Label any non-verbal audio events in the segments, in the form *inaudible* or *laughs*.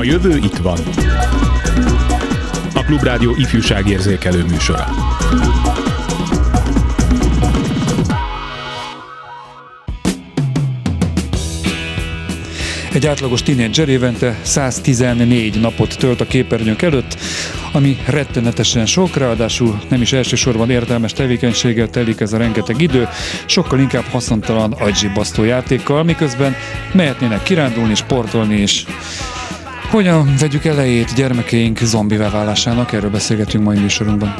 A jövő itt van. A Klubrádió ifjúságérzékelő műsora. Egy átlagos tínédzser évente 114 napot tölt a képernyők előtt, ami rettenetesen sok, ráadásul nem is elsősorban értelmes tevékenységgel telik ez a rengeteg idő, sokkal inkább haszontalan agybasztó játékkal, miközben mehetnének kirándulni, sportolni és hogyan vegyük elejét gyermekeink zombi válásának, erről beszélgetünk mai műsorunkban.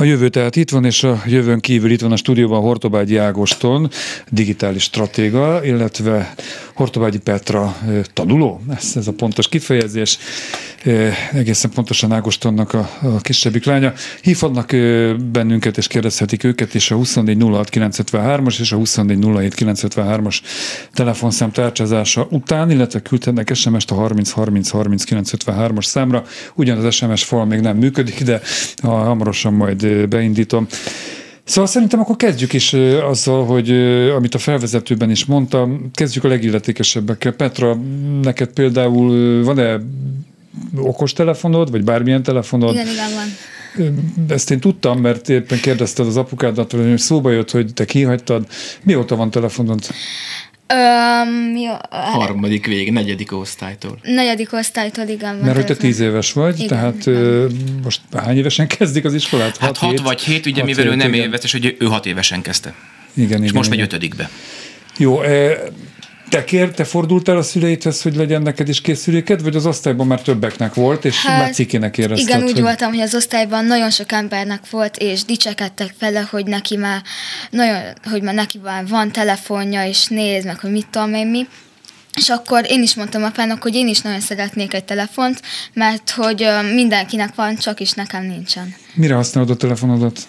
A jövő tehát itt van, és a jövőn kívül itt van a stúdióban Hortobágyi Ágoston, digitális stratéga, illetve Hortobágyi Petra tanuló, ez, ez a pontos kifejezés, egészen pontosan Ágostonnak a, a kisebbik lánya. Hívhatnak bennünket és kérdezhetik őket, és a 2406953-as és a 2407953-as telefonszám tárcsázása után, illetve küldhetnek SMS-t a 30303953-as számra. Ugyan az SMS fal még nem működik, de hamarosan majd beindítom. Szóval szerintem akkor kezdjük is azzal, hogy amit a felvezetőben is mondtam, kezdjük a legilletékesebbekkel. Petra, neked például van-e okostelefonod, vagy bármilyen telefonod? Igen, igen, van. Ezt én tudtam, mert éppen kérdezted az apukádat, hogy szóba jött, hogy te kihagytad. Mióta van telefonod? Öm, jó, Harmadik vég, negyedik osztálytól. negyedik osztálytól igen. Mert hogy te tíz éves vagy, Igen, tehát igen. ö, most hány évesen kezdik az iskolát? Hát hat hét? vagy hét, ugye Hat, mivel ő hét, nem igen. éves, és hogy ő hat évesen kezdte. Igen, És igen, most megy igen. ötödikbe. Jó, e, te kér, te fordultál a szüleidhez, hogy legyen neked is készüléked, vagy az osztályban már többeknek volt, és hát, már cikének érezted? Igen, úgy hogy... voltam, hogy az osztályban nagyon sok embernek volt, és dicsekedtek vele, hogy neki már nagyon, hogy már neki már van telefonja, és nézd meg, hogy mit tudom én mi. És akkor én is mondtam apának, hogy én is nagyon szeretnék egy telefont, mert hogy mindenkinek van, csak is nekem nincsen. Mire használod a telefonodat?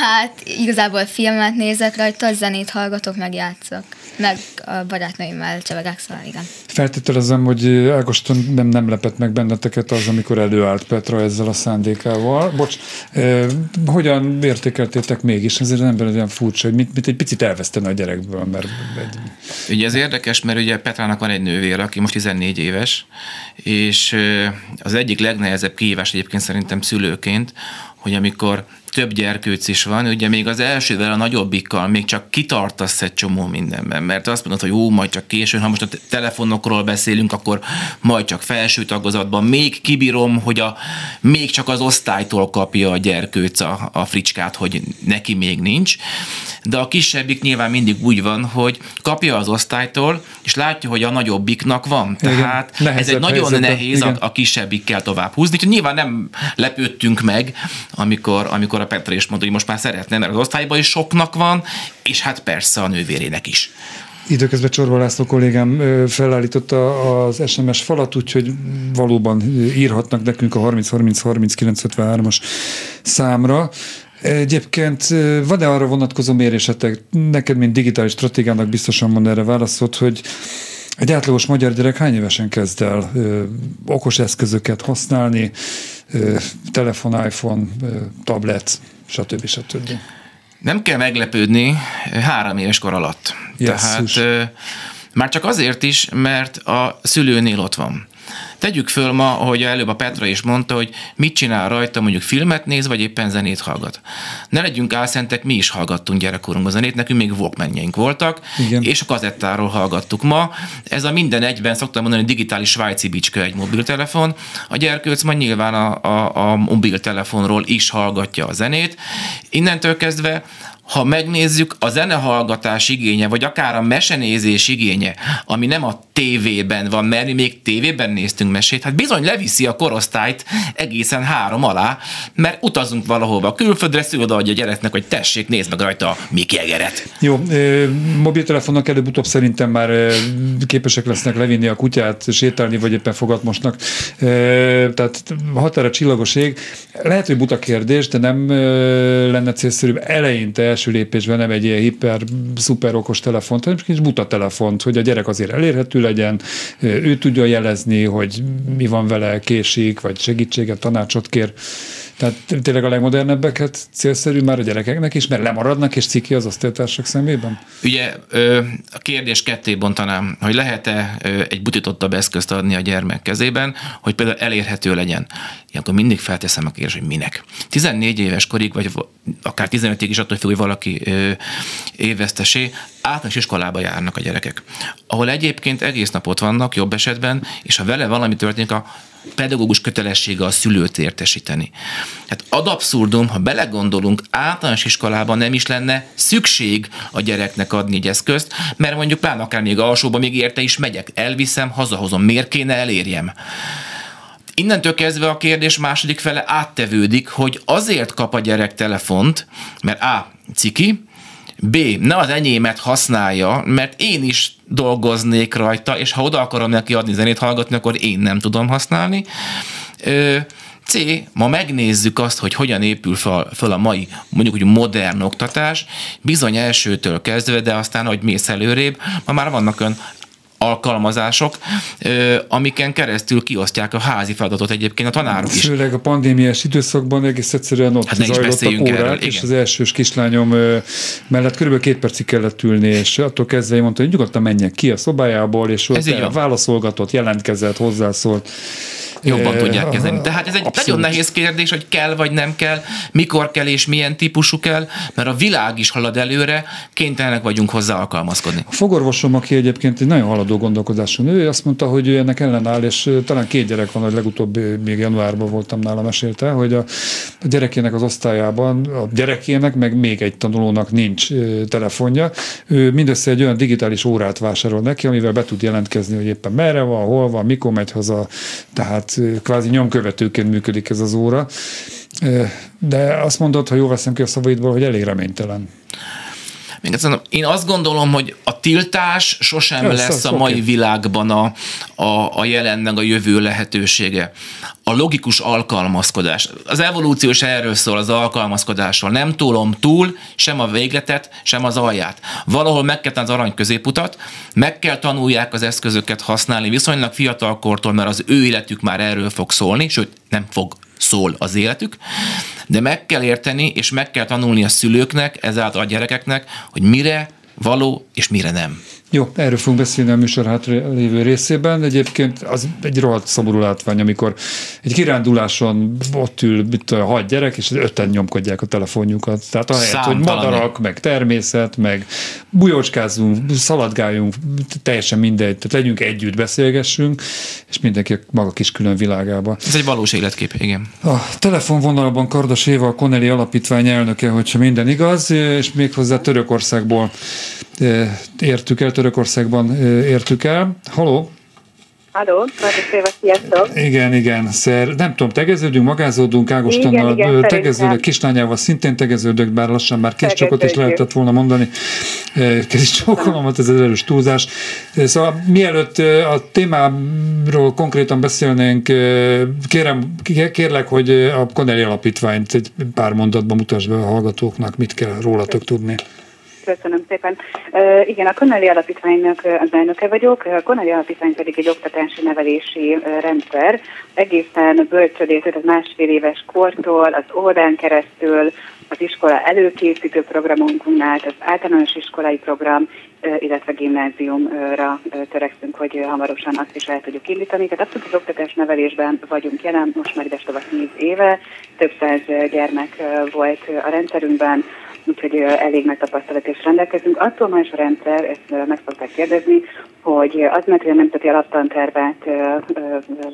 Hát igazából filmet nézek rajta, zenét hallgatok, meg játszok. Meg a barátnőimmel csevegek, szóval igen. Feltételezem, hogy Ágoston nem, nem lepett meg benneteket az, amikor előállt Petra ezzel a szándékával. Bocs, eh, hogyan értékeltétek mégis? Ezért az ember olyan furcsa, hogy mit, mit egy picit elvesztene a gyerekből, mert egy, Ugye ez érdekes, mert ugye Petrának van egy nővér, aki most 14 éves, és az egyik legnehezebb kihívás egyébként szerintem szülőként, hogy amikor több gyerkőc is van, ugye még az elsővel, a nagyobbikkal még csak kitartasz egy csomó mindenben, mert azt mondod, hogy jó, majd csak későn, ha most a te- telefonokról beszélünk, akkor majd csak felső tagozatban, még kibírom, hogy a, még csak az osztálytól kapja a gyerkőc a, a fricskát, hogy neki még nincs, de a kisebbik nyilván mindig úgy van, hogy kapja az osztálytól, és látja, hogy a nagyobbiknak van. Igen, Tehát ez nehezebb egy nagyon helyzetben, nehéz a, igen. a kisebbikkel tovább húzni. Úgyhogy nyilván nem lepődtünk meg, amikor, amikor a a Petra is mondta, hogy most már szeretne, mert az osztályban is soknak van, és hát persze a nővérének is. Időközben Csorba László kollégám felállította az SMS falat, úgyhogy valóban írhatnak nekünk a 30 30 30 953-as számra. Egyébként van-e arra vonatkozó mérésetek? Neked, mint digitális stratégának biztosan van erre válaszolt, hogy egy átlagos magyar gyerek hány évesen kezd el ö, okos eszközöket használni, ö, telefon, iPhone, ö, tablet, stb. stb. Nem kell meglepődni három éves kor alatt. Jesszus. Tehát ö, már csak azért is, mert a szülőnél ott van. Tegyük föl ma, hogy előbb a Petra is mondta, hogy mit csinál rajta, mondjuk filmet néz, vagy éppen zenét hallgat. Ne legyünk álszentek, mi is hallgattunk gyerekkorunkban zenét, nekünk még walkmanjeink voltak, Igen. és a kazettáról hallgattuk ma. Ez a minden egyben, szoktam mondani, digitális svájci bicska egy mobiltelefon. A gyerkőc ma nyilván a, a, a mobiltelefonról is hallgatja a zenét. Innentől kezdve ha megnézzük, a zenehallgatás igénye, vagy akár a mesenézés igénye, ami nem a tévében van, mert mi még tévében néztünk mesét, hát bizony leviszi a korosztályt egészen három alá, mert utazunk valahova külföldre, szülő adja a gyereknek, hogy tessék, nézd meg rajta a Mick Jageret. Jó, ö, mobiltelefonnak előbb-utóbb szerintem már képesek lesznek levinni a kutyát, sétálni, vagy éppen fogatmosnak. Ö, Tehát határa csillagos. Lehet, hogy buta kérdés, de nem lenne célszerűbb eleinte első lépésben nem egy ilyen hiper, szuper okos telefont, hanem egy buta telefont, hogy a gyerek azért elérhető legyen, ő tudja jelezni, hogy mi van vele, késik, vagy segítséget, tanácsot kér. Tehát tényleg a legmodernebbeket célszerű már a gyerekeknek is, mert lemaradnak és ciki az osztálytársak szemében? Ugye a kérdés ketté bontanám, hogy lehet-e egy butítottabb eszközt adni a gyermek kezében, hogy például elérhető legyen. Ilyenkor mindig felteszem a kérdést, hogy minek. 14 éves korig, vagy va- akár 15 ig is attól függ, hogy valaki évesztesé, általános iskolába járnak a gyerekek. Ahol egyébként egész napot vannak, jobb esetben, és ha vele valami történik, a pedagógus kötelessége a szülőt értesíteni. Hát ad abszurdum, ha belegondolunk, általános iskolában nem is lenne szükség a gyereknek adni egy eszközt, mert mondjuk pláne akár még alsóban még érte is megyek, elviszem, hazahozom, miért kéne elérjem? Innentől kezdve a kérdés második fele áttevődik, hogy azért kap a gyerek telefont, mert A. ciki, B. ne az enyémet használja, mert én is dolgoznék rajta, és ha oda akarom neki adni zenét hallgatni, akkor én nem tudom használni. C. Ma megnézzük azt, hogy hogyan épül fel, fel a mai, mondjuk úgy modern oktatás, bizony elsőtől kezdve, de aztán, hogy mész előrébb, ma már vannak olyan alkalmazások, amiken keresztül kiosztják a házi feladatot egyébként a tanárok is. Főleg a pandémiás időszakban egész egyszerűen ott Hát zajlottak órák, erről, és igen. az elsős kislányom mellett körülbelül két percig kellett ülni, és attól kezdve én mondta, hogy nyugodtan menjek ki a szobájából, és ott válaszolgatott, jelentkezett, hozzászólt. Jobban tudják kezelni. Tehát ez egy abszolút. nagyon nehéz kérdés, hogy kell vagy nem kell, mikor kell és milyen típusú kell, mert a világ is halad előre, kénytelenek vagyunk hozzá alkalmazkodni. A fogorvosom, aki egyébként egy nagyon haladó gondolkodású nő, azt mondta, hogy ő ennek ellenáll, és talán két gyerek van, hogy legutóbb még januárban voltam nála, mesélte, hogy a, gyerekének az osztályában, a gyerekének, meg még egy tanulónak nincs telefonja. Ő mindössze egy olyan digitális órát vásárol neki, amivel be tud jelentkezni, hogy éppen merre van, hol van, mikor megy haza, tehát ö, kvázi nyomkövetőként működik ez az óra. De azt mondod, ha jól veszem ki a szavaidból, hogy elég reménytelen. Még egyszer mondom, én azt gondolom, hogy a tiltás sosem Ez lesz a mai oké. világban a, a, a jelen meg a jövő lehetősége. A logikus alkalmazkodás. Az evolúció is erről szól, az alkalmazkodásról. Nem tolom túl sem a végletet, sem az alját. Valahol meg kell az arany középutat, meg kell tanulják az eszközöket használni viszonylag fiatalkortól, mert az ő életük már erről fog szólni, sőt nem fog szól az életük, de meg kell érteni, és meg kell tanulni a szülőknek, ezáltal a gyerekeknek, hogy mire való, és mire nem. Jó, erről fogunk beszélni a műsor hátra lévő részében. Egyébként az egy rohadt szomorú látvány, amikor egy kiránduláson ott ül mit, a hat gyerek, és öten nyomkodják a telefonjukat. Tehát ahelyett, hogy madarak, meg természet, meg bujócskázunk, szaladgáljunk, teljesen mindegy, tehát legyünk együtt, beszélgessünk, és mindenki a maga kis külön világába. Ez egy valós életkép, igen. A telefonvonalban Kardas Éva, a Connelly Alapítvány elnöke, hogyha minden igaz, és méghozzá Törökországból értük el, Törökországban értük el. Haló? Halló, sziasztok! Igen, igen, szer. Nem tudom, tegeződünk, magázódunk Ágostonnal, tegeződök, kislányával szintén tegeződök, bár lassan már kiscsokot is lehetett volna mondani. Kiscsokolomat, ez az erős túlzás. Szóval mielőtt a témáról konkrétan beszélnénk, kérem, kérlek, hogy a Koneli Alapítványt egy pár mondatban mutasd be a hallgatóknak, mit kell rólatok tudni. Köszönöm szépen. Uh, igen, a Connelly Alapítványnak az elnöke vagyok. A Connelly Alapítvány pedig egy oktatási nevelési rendszer. Egészen bölcsödét, tehát másfél éves kortól, az órán keresztül, az iskola előkészítő programunknál, az általános iskolai program, illetve gimnáziumra törekszünk, hogy hamarosan azt is el tudjuk indítani. Tehát abszolút az oktatás nevelésben vagyunk jelen, most már ide 10 éve, több száz gyermek volt a rendszerünkben, úgyhogy elég nagy tapasztalat is rendelkezünk. Attól más a rendszer, ezt meg szokták kérdezni, hogy az mert, a nemzeti alaptantervet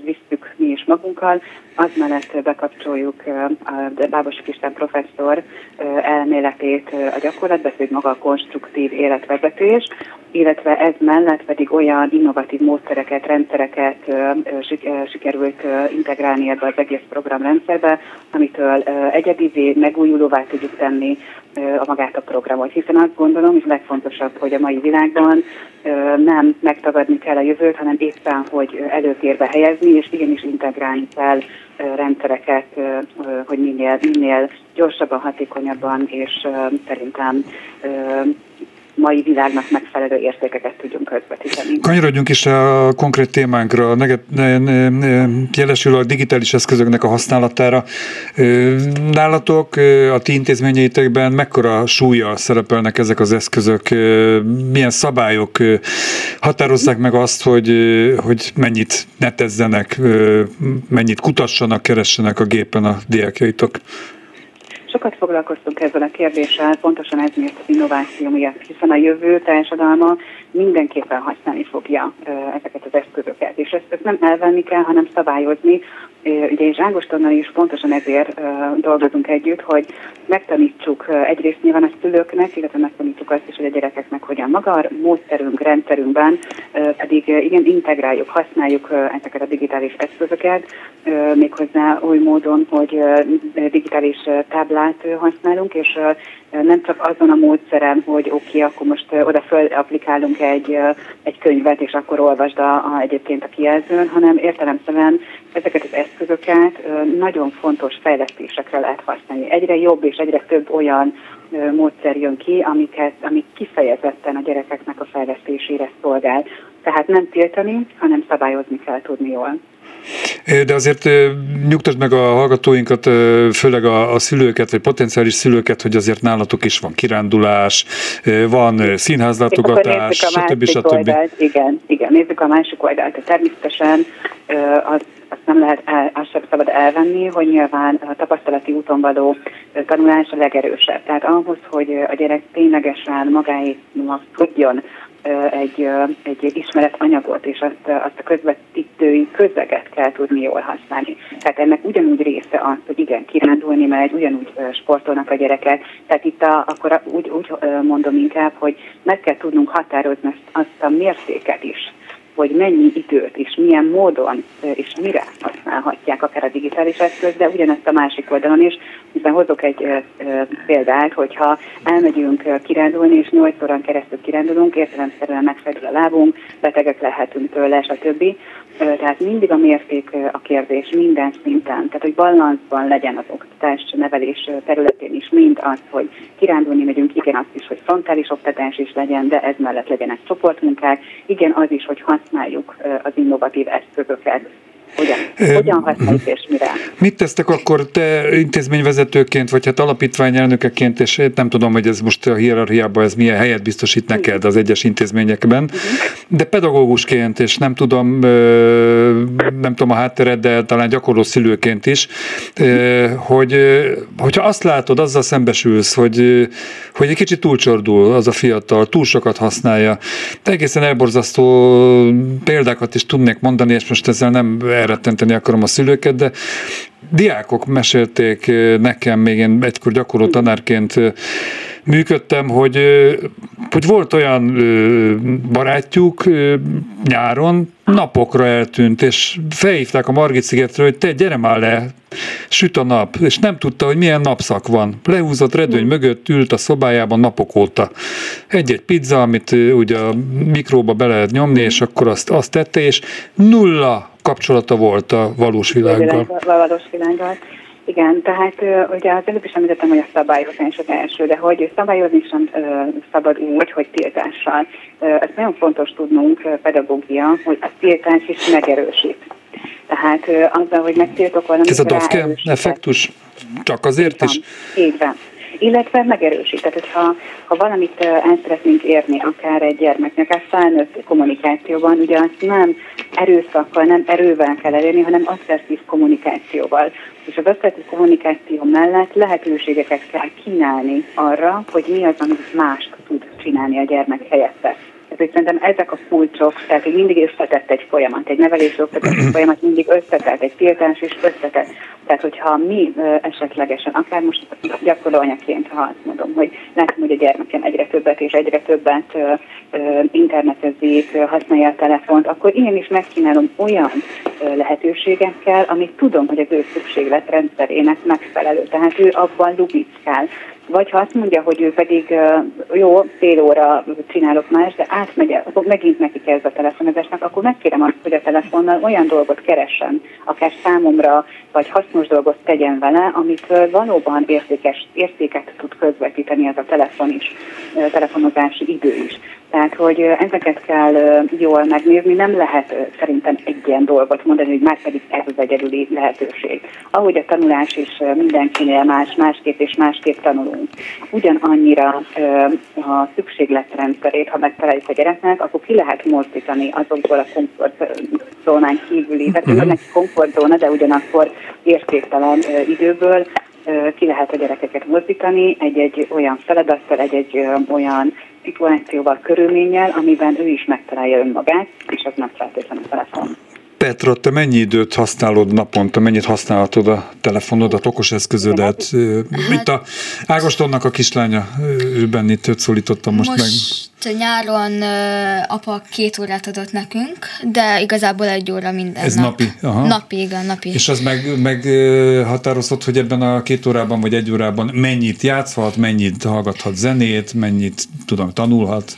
visszük mi is magunkkal, az mellett bekapcsoljuk a Bábos Kistán professzor elméletét a gyakorlatba, hogy maga a konstruktív életvezetés, illetve ez mellett pedig olyan innovatív módszereket, rendszereket sikerült integrálni ebbe az egész programrendszerbe, amitől egyedivé, megújulóvá tudjuk tenni a magát a programot. Hiszen azt gondolom, és legfontosabb, hogy a mai világban nem megtagadni kell a jövőt, hanem éppen, hogy előtérbe helyezni, és igenis integrálni kell rendszereket, hogy minél, minél gyorsabban, hatékonyabban, és szerintem mai világnak megfelelő értékeket tudjunk közvetíteni. Kanyarodjunk is a konkrét témánkra, jelesül a digitális eszközöknek a használatára. Nálatok a ti intézményeitekben mekkora súlya szerepelnek ezek az eszközök? Milyen szabályok határozzák meg azt, hogy, hogy mennyit netezzenek, mennyit kutassanak, keressenek a gépen a diákjaitok? Sokat foglalkoztunk ezzel a kérdéssel, pontosan ez miatt az innováció miatt, hiszen a jövő társadalma mindenképpen használni fogja ezeket az eszközöket, és ezt, ezt nem elvenni kell, hanem szabályozni. Ugye én Zságostonnal is pontosan ezért dolgozunk együtt, hogy megtanítsuk egyrészt nyilván a szülőknek, illetve megtanítsuk azt is, hogy a gyerekeknek hogyan maga a módszerünk, rendszerünkben pedig igen integráljuk, használjuk ezeket a digitális eszközöket, méghozzá oly módon, hogy digitális táblát használunk, és nem csak azon a módszeren, hogy oké, okay, akkor most oda föl applikálunk egy, egy könyvet, és akkor olvasd a, a, egyébként a kijelzőn, hanem értelemszerűen ezeket az eszközöket nagyon fontos fejlesztésekre lehet használni. Egyre jobb és egyre több olyan módszer jön ki, amiket, amik kifejezetten a gyerekeknek a fejlesztésére szolgál. Tehát nem tiltani, hanem szabályozni kell tudni jól. De azért nyugtasd meg a hallgatóinkat, főleg a, a szülőket, vagy potenciális szülőket, hogy azért nálatok is van kirándulás, van színházlátogatás, stb. stb. Igen, igen, nézzük a másik oldalt. Természetesen az azt nem lehet, el, azt sem szabad elvenni, hogy nyilván a tapasztalati úton való tanulás a legerősebb. Tehát ahhoz, hogy a gyerek ténylegesen magáénak tudjon egy, egy ismeretanyagot, és azt, azt a közvetítői közeget kell tudni jól használni. Tehát ennek ugyanúgy része az, hogy igen, kirándulni megy, ugyanúgy sportolnak a gyerekek. Tehát itt a, akkor úgy, úgy mondom inkább, hogy meg kell tudnunk határozni azt a mértéket is, hogy mennyi időt és milyen módon és mire használhatják akár a digitális eszköz, de ugyanezt a másik oldalon is, hiszen hozok egy példát, hogyha elmegyünk kirándulni, és 8 órán keresztül kirándulunk, értelemszerűen megfedül a lábunk, betegek lehetünk tőle, stb. Tehát mindig a mérték a kérdés minden szinten, tehát hogy balanszban legyen az oktatás nevelés területén is, mind az, hogy kirándulni megyünk, igen, az is, hogy frontális oktatás is legyen, de ez mellett legyenek csoportmunkák, igen, az is, hogy használjuk az innovatív eszközöket, hogyan, hogyan használjuk és mire? Mit tesztek akkor te intézményvezetőként, vagy hát alapítványelnökeként, és nem tudom, hogy ez most a hierarchiában ez milyen helyet biztosít neked az egyes intézményekben, de pedagógusként, és nem tudom, nem tudom a háttered, de talán gyakorló szülőként is, hogy hogyha azt látod, azzal szembesülsz, hogy, hogy egy kicsit túlcsordul az a fiatal, túl sokat használja, de egészen elborzasztó példákat is tudnék mondani, és most ezzel nem elrettenteni akarom a szülőket, de diákok mesélték nekem, még én egykor gyakorló tanárként működtem, hogy, hogy volt olyan barátjuk nyáron, napokra eltűnt, és felhívták a Margit szigetről, hogy te gyere már le, süt a nap, és nem tudta, hogy milyen napszak van. Lehúzott redőny mögött, ült a szobájában napok óta. Egy-egy pizza, amit ugye a mikróba be lehet nyomni, és akkor azt, azt tette, és nulla kapcsolata volt a valós világgal. A valós világgal. Igen, tehát ugye az előbb is említettem, hogy a szabályozás az első, de hogy szabályozni sem szabad úgy, hogy tiltással. Ez nagyon fontos tudnunk, pedagógia, hogy a tiltás is megerősít. Tehát azzal, hogy megtiltok valamit, Ez a DAFKE effektus csak azért is? Így van illetve megerősít. Tehát, hogyha ha valamit el szeretnénk érni, akár egy gyermeknek, akár felnőtt kommunikációban, ugye azt nem erőszakkal, nem erővel kell elérni, hanem asszertív kommunikációval. És az asszertív kommunikáció mellett lehetőségeket kell kínálni arra, hogy mi az, amit mást tud csinálni a gyermek helyette. Tehát szerintem ezek a kulcsok, tehát hogy mindig összetett egy folyamat, egy nevelés összetett folyamat mindig összetett, egy tiltás is összetett. Tehát, hogyha mi esetlegesen, akár most gyakorló anyaként, ha azt mondom, hogy látom, hogy a gyermekem egyre többet és egyre többet internetezik, használja a telefont, akkor én is megkínálom olyan lehetőségekkel, amit tudom, hogy az ő szükségletrendszerének megfelelő. Tehát ő abban lubickál. Vagy ha azt mondja, hogy ő pedig jó, fél óra csinálok más, de átmegy, akkor megint neki kezd a telefonozásnak, akkor megkérem azt, hogy a telefonnal olyan dolgot keressen, akár számomra, vagy hasznos dolgot tegyen vele, amit valóban értékes, értéket tud közvetíteni ez a telefon is, telefonozási idő is. Tehát, hogy ezeket kell jól megnézni, nem lehet szerintem egy ilyen dolgot mondani, hogy már pedig ez az egyedüli lehetőség. Ahogy a tanulás is mindenkinél más, másképp és másképp tanulunk. Ugyanannyira a szükségletrendszerét, ha megtaláljuk a gyereknek, akkor ki lehet mozdítani azokból a komfortzónán kívüli, tehát uh-huh. neki komfortzóna, de ugyanakkor értéktelen időből ki lehet a gyerekeket mozdítani egy-egy olyan feladattal, egy-egy olyan szituációval, körülménnyel, amiben ő is megtalálja önmagát, és az nem feltétlenül telefon. Petra, te mennyi időt használod naponta, mennyit használhatod a telefonodat, okos eszközödet? Hát, Itt a Ágostonnak a kislánya, őben itt őt szólítottam most, most meg. nyáron apa két órát adott nekünk, de igazából egy óra minden Ez nap. napi? Aha. Napi, igen, napi. És az meg, meg határozott, hogy ebben a két órában vagy egy órában mennyit játszhat, mennyit hallgathat zenét, mennyit tudom, tanulhat?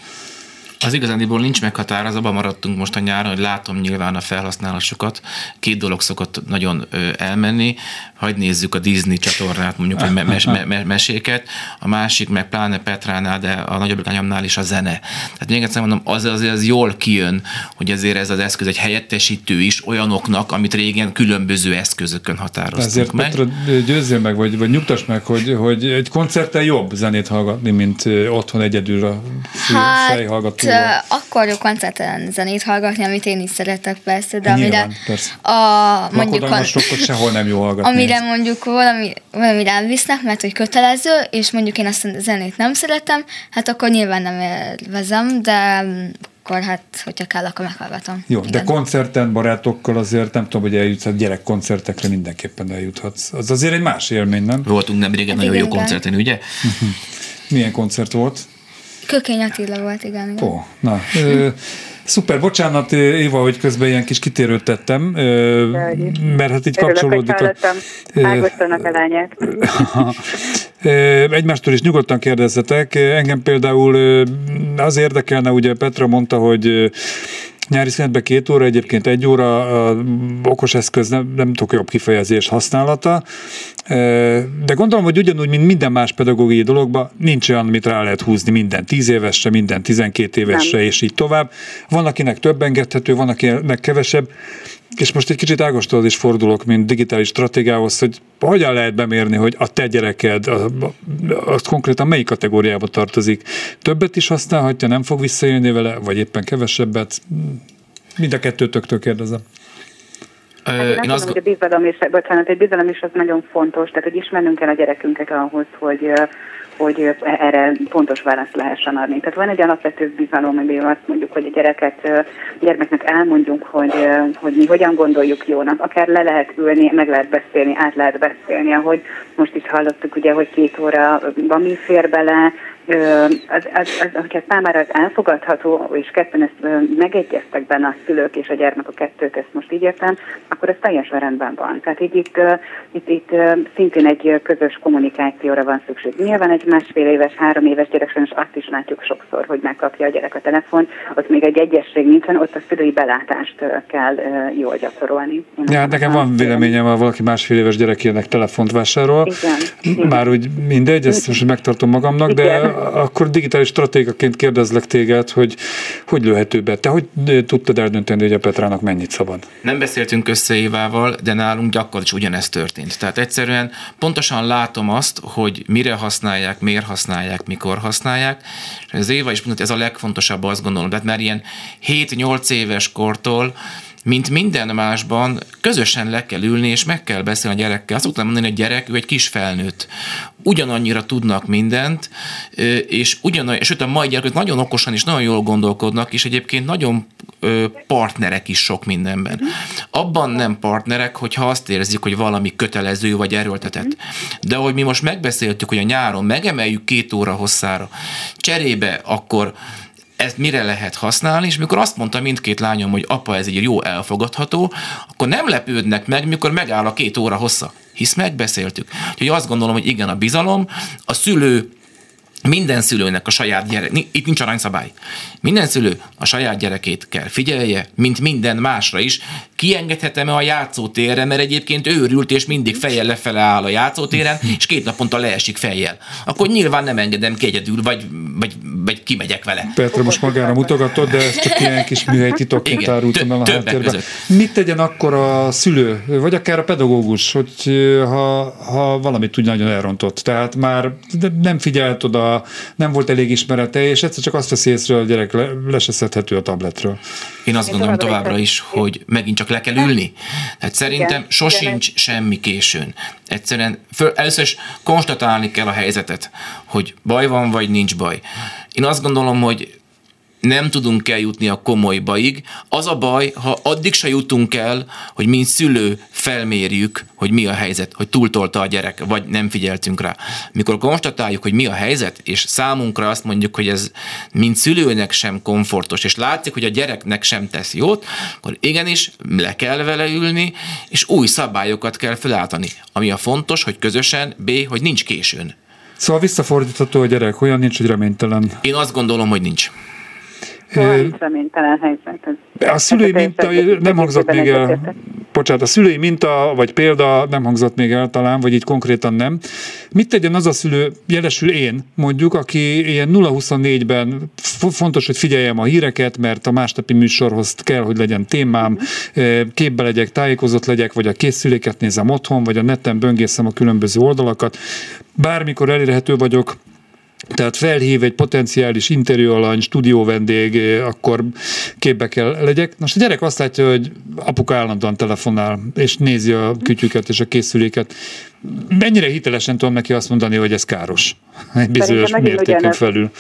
Az igazándiból nincs meghatározva, abban maradtunk most a nyáron, hogy látom nyilván a felhasználásokat. Két dolog szokott nagyon elmenni. Hagy nézzük a Disney csatornát, mondjuk, hogy mes, *laughs* me, me, meséket. A másik, meg pláne Petránál, de a nagyobb lányomnál is a zene. Tehát még egyszer mondom, az azért az jól kijön, hogy azért ez az eszköz egy helyettesítő is olyanoknak, amit régen különböző eszközökön határoztunk Ezért meg. Petra, győzzél meg, vagy, vagy nyugtass meg, hogy, hogy egy koncerten jobb zenét hallgatni, mint otthon egyedül a fejhallgató akkor jó koncerten zenét hallgatni, amit én is szeretek persze, de Nyilván, amire persze. a, mondjuk kon- sehol nem jó hallgatni. Amire ezt. mondjuk valami, valami elvisznek, mert hogy kötelező, és mondjuk én azt a zenét nem szeretem, hát akkor nyilván nem élvezem, de akkor hát, hogyha kell, akkor meghallgatom. Jó, Igen. de koncerten, barátokkal azért nem tudom, hogy eljutsz, hát gyerekkoncertekre mindenképpen eljuthatsz. Az azért egy más élmény, nem? Voltunk nem régen hát nagyon jó koncerten, ugye? *laughs* Milyen koncert volt? Kökény Attila volt, igen. igen. Ó, na, ö, Szuper, bocsánat Éva, hogy közben ilyen kis kitérőt tettem, mert hát így kapcsolódik a... Ágostónak a lányát. *laughs* Egymástól is nyugodtan kérdezzetek. Engem például az érdekelne, ugye Petra mondta, hogy Nyári szünetben két óra, egyébként egy óra okos eszköz, nem, nem tudok jobb kifejezés használata, de gondolom, hogy ugyanúgy, mint minden más pedagógiai dologban, nincs olyan, amit rá lehet húzni minden tíz évesre, minden tizenkét évesre, nem. és így tovább. Van, akinek több engedhető, van, akinek kevesebb. És most egy kicsit Ágostól is fordulok, mint digitális stratégiához, hogy hogyan lehet bemérni, hogy a te gyereked, az, az konkrétan melyik kategóriába tartozik. Többet is használhatja, nem fog visszaélni vele, vagy éppen kevesebbet? Mind a kettőtöktől kérdezem. Hát én, én azt mondom, hogy a bizalom is, bocsánat, egy bizalom is az nagyon fontos, tehát hogy ismernünk kell a gyerekünket ahhoz, hogy hogy erre pontos választ lehessen adni. Tehát van egy alapvető bizalom, amiben azt mondjuk, hogy a gyereket, gyermeknek elmondjuk, hogy, hogy mi hogyan gondoljuk jónak. Akár le lehet ülni, meg lehet beszélni, át lehet beszélni, ahogy most is hallottuk, ugye, hogy két óra van mi fér bele, az, az, az, hogyha számára az elfogadható, és ketten ezt megegyeztek benne a szülők és a gyermek a kettőt, ezt most így értem, akkor ez teljesen rendben van. Tehát így itt, itt, itt szintén egy közös kommunikációra van szükség. Nyilván egy másfél éves, három éves gyerek és azt is látjuk sokszor, hogy megkapja a gyerek a telefon, ott még egy egyesség nincsen, ott a szülői belátást kell jól gyakorolni. Ja, hát nekem van véleményem, ha valaki másfél éves gyerekének telefont vásárol, Igen. már úgy mindegy, ezt most megtartom magamnak, de akkor digitális stratégaként kérdezlek téged, hogy hogy lőhető be? Te hogy tudtad eldönteni, hogy a Petrának mennyit szabad? Nem beszéltünk össze Évával, de nálunk gyakran is ugyanezt történt. Tehát egyszerűen pontosan látom azt, hogy mire használják, miért használják, mikor használják, az Éva is mondta, ez a legfontosabb, azt gondolom. Tehát már ilyen 7-8 éves kortól mint minden másban, közösen le kell ülni, és meg kell beszélni a gyerekkel. Azt szoktam mondani, hogy a gyerek, ő egy kis felnőtt. Ugyanannyira tudnak mindent, és ugyanannyira, sőt a mai gyerekek nagyon okosan és nagyon jól gondolkodnak, és egyébként nagyon partnerek is sok mindenben. Abban nem partnerek, hogyha azt érzik, hogy valami kötelező vagy erőltetett. De hogy mi most megbeszéltük, hogy a nyáron megemeljük két óra hosszára, cserébe akkor ezt mire lehet használni, és mikor azt mondta mindkét lányom, hogy apa, ez egy jó elfogadható, akkor nem lepődnek meg, mikor megáll a két óra hossza. Hisz megbeszéltük. Úgyhogy azt gondolom, hogy igen, a bizalom, a szülő minden szülőnek a saját gyerek, itt nincs aranyszabály. Minden szülő a saját gyerekét kell figyelje, mint minden másra is. Kiengedhetem-e a játszótérre, mert egyébként őrült, és mindig fejjel lefele áll a játszótéren, és két naponta leesik fejjel. Akkor nyilván nem engedem ki egyedül, vagy, vagy, vagy kimegyek vele. Petra most magára mutogatod, de ez csak ilyen kis műhely titokként árultam el a háttérben. Mit tegyen akkor a szülő, vagy akár a pedagógus, hogy ha, ha valamit tud nagyon elrontott, tehát már nem figyelt oda nem volt elég ismerete, és egyszer csak azt veszi észre, hogy a gyerek le, le se szedhető a tabletről. Én azt gondolom továbbra is, hogy megint csak le kell ülni. Tehát szerintem Igen. sosincs semmi későn. Egyszerűen föl, először is konstatálni kell a helyzetet, hogy baj van, vagy nincs baj. Én azt gondolom, hogy nem tudunk eljutni a komoly bajig. Az a baj, ha addig se jutunk el, hogy mint szülő felmérjük, hogy mi a helyzet, hogy túltolta a gyerek, vagy nem figyeltünk rá. Mikor konstatáljuk, hogy mi a helyzet, és számunkra azt mondjuk, hogy ez mint szülőnek sem komfortos, és látszik, hogy a gyereknek sem tesz jót, akkor igenis le kell vele ülni, és új szabályokat kell felállítani. Ami a fontos, hogy közösen, B, hogy nincs későn. Szóval visszafordítható a gyerek, olyan nincs, hogy reménytelen. Én azt gondolom, hogy nincs. Szóval reménytelen helyzet. A szülői minta nem hangzott még el, bocsánat, a szülői minta vagy példa nem hangzott még el talán, vagy így konkrétan nem. Mit tegyen az a szülő, jelesül én mondjuk, aki ilyen 0-24-ben fontos, hogy figyeljem a híreket, mert a másnapi műsorhoz kell, hogy legyen témám, képbe legyek, tájékozott legyek, vagy a készüléket nézem otthon, vagy a neten böngészem a különböző oldalakat. Bármikor elérhető vagyok, tehát felhív egy potenciális interjúalany, stúdió vendég, eh, akkor képbe kell legyek. Most a gyerek azt látja, hogy apuka állandóan telefonál, és nézi a kütyüket és a készüléket. Mennyire hitelesen tudom neki azt mondani, hogy ez káros? Egy bizonyos mértéken felül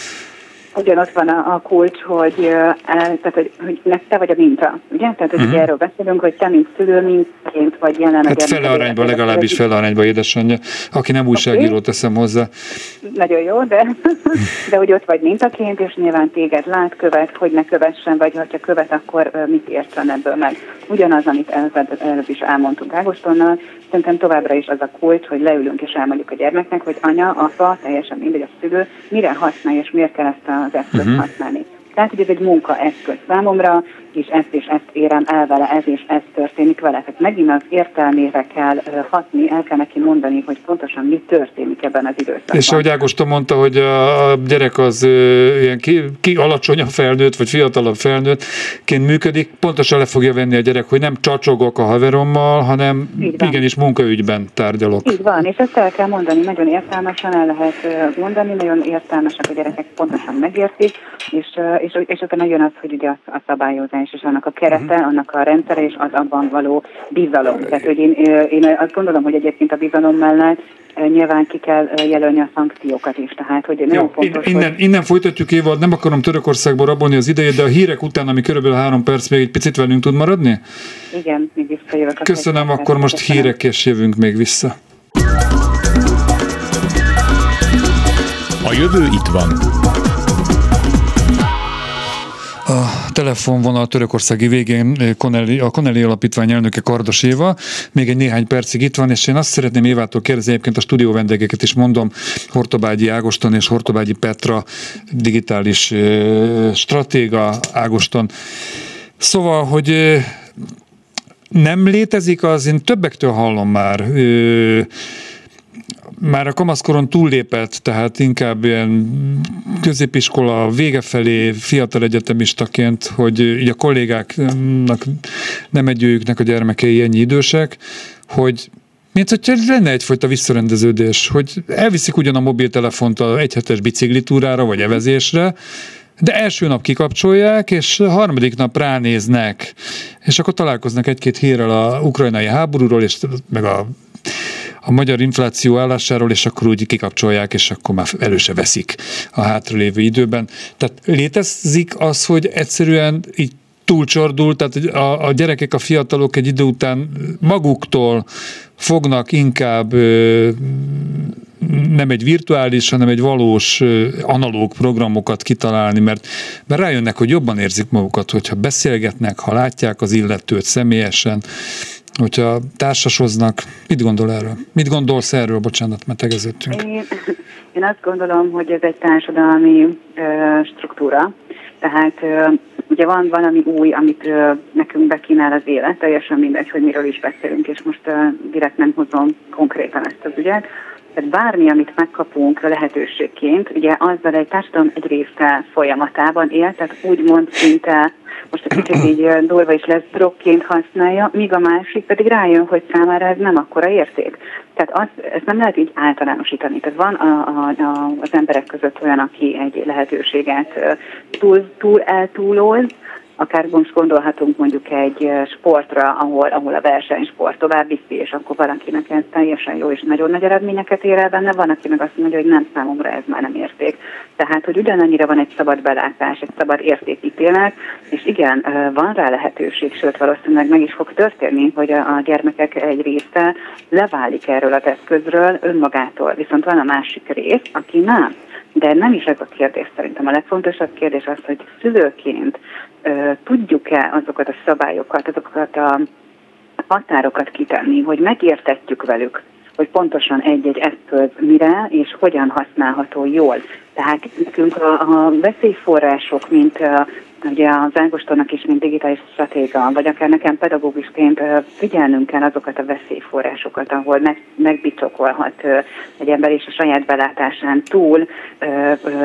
ugyanott van a, a kulcs, hogy, el, tehát, hogy, hogy te vagy a minta, ugye? Tehát uh-huh. ugye erről beszélünk, hogy te, mint szülő, mintként vagy jelen. Hát fele arányban, legalábbis fele arányban édesanyja, aki nem újságíró, okay. teszem hozzá. Nagyon jó, de, *laughs* de hogy ott vagy mintaként, és nyilván téged lát, követ, hogy ne kövessen, vagy ha követ, akkor mit értsen ebből meg. Ugyanaz, amit előbb is elmondtunk Ágostonnal, szerintem továbbra is az a kulcs, hogy leülünk és elmondjuk a gyermeknek, hogy anya, apa, teljesen mindegy a szülő, mire használja és miért kell ezt az eszközt uh-huh. használni. Tehát, hogy ez egy munkaeszköz számomra, és ezt és ezt érem el vele, ez és ez történik vele. Tehát megint az értelmére kell hatni, el kell neki mondani, hogy pontosan mi történik ebben az időszakban. És ahogy Ágoston mondta, hogy a gyerek az ilyen ki, ki alacsonyabb felnőtt, vagy fiatalabb felnőttként működik, pontosan le fogja venni a gyerek, hogy nem csacsogok a haverommal, hanem igenis munkaügyben tárgyalok. Így van, és ezt el kell mondani, nagyon értelmesen el lehet mondani, nagyon értelmesek a gyerekek pontosan megértik, és, és, és utána jön az, hogy ugye a, a szabályozás és annak a kerete, uh-huh. annak a rendszere és az abban való bizalom. Tehát, hogy én, én azt gondolom, hogy egyébként a bizalom mellett nyilván ki kell jelölni a szankciókat is. Tehát, hogy nagyon Jó, fontos, innen, hogy... innen folytatjuk, Éva, nem akarom Törökországba rabolni az idejét, de a hírek után, ami körülbelül három perc, még egy picit velünk tud maradni? Igen, még visszajövök. Köszönöm, akkor most hírek, és jövünk még vissza. jövő itt van. Telefonvonal törökországi végén eh, a Koneli Alapítvány elnöke Kardos Éva. Még egy néhány percig itt van, és én azt szeretném Évától kérdezni, egyébként a stúdió vendégeket is mondom, Hortobágyi Ágoston és Hortobágyi Petra, digitális eh, stratéga Ágoston. Szóval, hogy eh, nem létezik az, én többektől hallom már, már a kamaszkoron túllépett, tehát inkább ilyen középiskola vége felé fiatal egyetemistaként, hogy így a kollégáknak nem egy őknek a gyermekei ennyi idősek, hogy mint hogyha lenne egyfajta visszarendeződés, hogy elviszik ugyan a mobiltelefont a egyhetes biciklitúrára vagy evezésre, de első nap kikapcsolják, és harmadik nap ránéznek, és akkor találkoznak egy-két hírrel a ukrajnai háborúról, és meg a a magyar infláció állásáról, és akkor úgy kikapcsolják, és akkor már előse veszik a hátralévő időben. Tehát létezik az, hogy egyszerűen így túlcsordul, tehát a, a gyerekek, a fiatalok egy idő után maguktól fognak inkább ö, nem egy virtuális, hanem egy valós analóg programokat kitalálni, mert, mert rájönnek, hogy jobban érzik magukat, hogyha beszélgetnek, ha látják az illetőt személyesen, hogyha társasoznak. Mit gondol erről? Mit gondolsz erről? Bocsánat, mert tegeződtünk. Én, én azt gondolom, hogy ez egy társadalmi ö, struktúra. Tehát ö, ugye van valami új, amit ö, nekünk bekínál az élet, teljesen mindegy, hogy miről is beszélünk, és most ö, direkt nem hozom konkrétan ezt az ügyet. Tehát bármi, amit megkapunk lehetőségként, ugye azzal egy társadalom egy része folyamatában él, tehát úgymond szinte most egy kicsit így durva is lesz, drogként használja, míg a másik pedig rájön, hogy számára ez nem akkora érték. Tehát az, ezt nem lehet így általánosítani. Tehát van a, a, a, az emberek között olyan, aki egy lehetőséget túl, túl eltúloz, akár most gondolhatunk mondjuk egy sportra, ahol, ahol a versenysport tovább viszi, és akkor valakinek ez teljesen jó és nagyon nagy eredményeket ér el benne, van, aki meg azt mondja, hogy nem számomra ez már nem érték. Tehát, hogy ugyanannyira van egy szabad belátás, egy szabad értékítélet, és igen, van rá lehetőség, sőt valószínűleg meg is fog történni, hogy a, gyermekek egy része leválik erről az eszközről önmagától. Viszont van a másik rész, aki nem. De nem is ez a kérdés szerintem. A legfontosabb kérdés az, hogy szülőként tudjuk-e azokat a szabályokat, azokat a határokat kitenni, hogy megértetjük velük, hogy pontosan egy-egy eszköz mire és hogyan használható jól. Tehát nekünk a, a veszélyforrások, mint ugye az Ágostonnak is, mint digitális stratéga, vagy akár nekem pedagógusként figyelnünk kell azokat a veszélyforrásokat, ahol meg, megbicsokolhat egy ember és a saját belátásán túl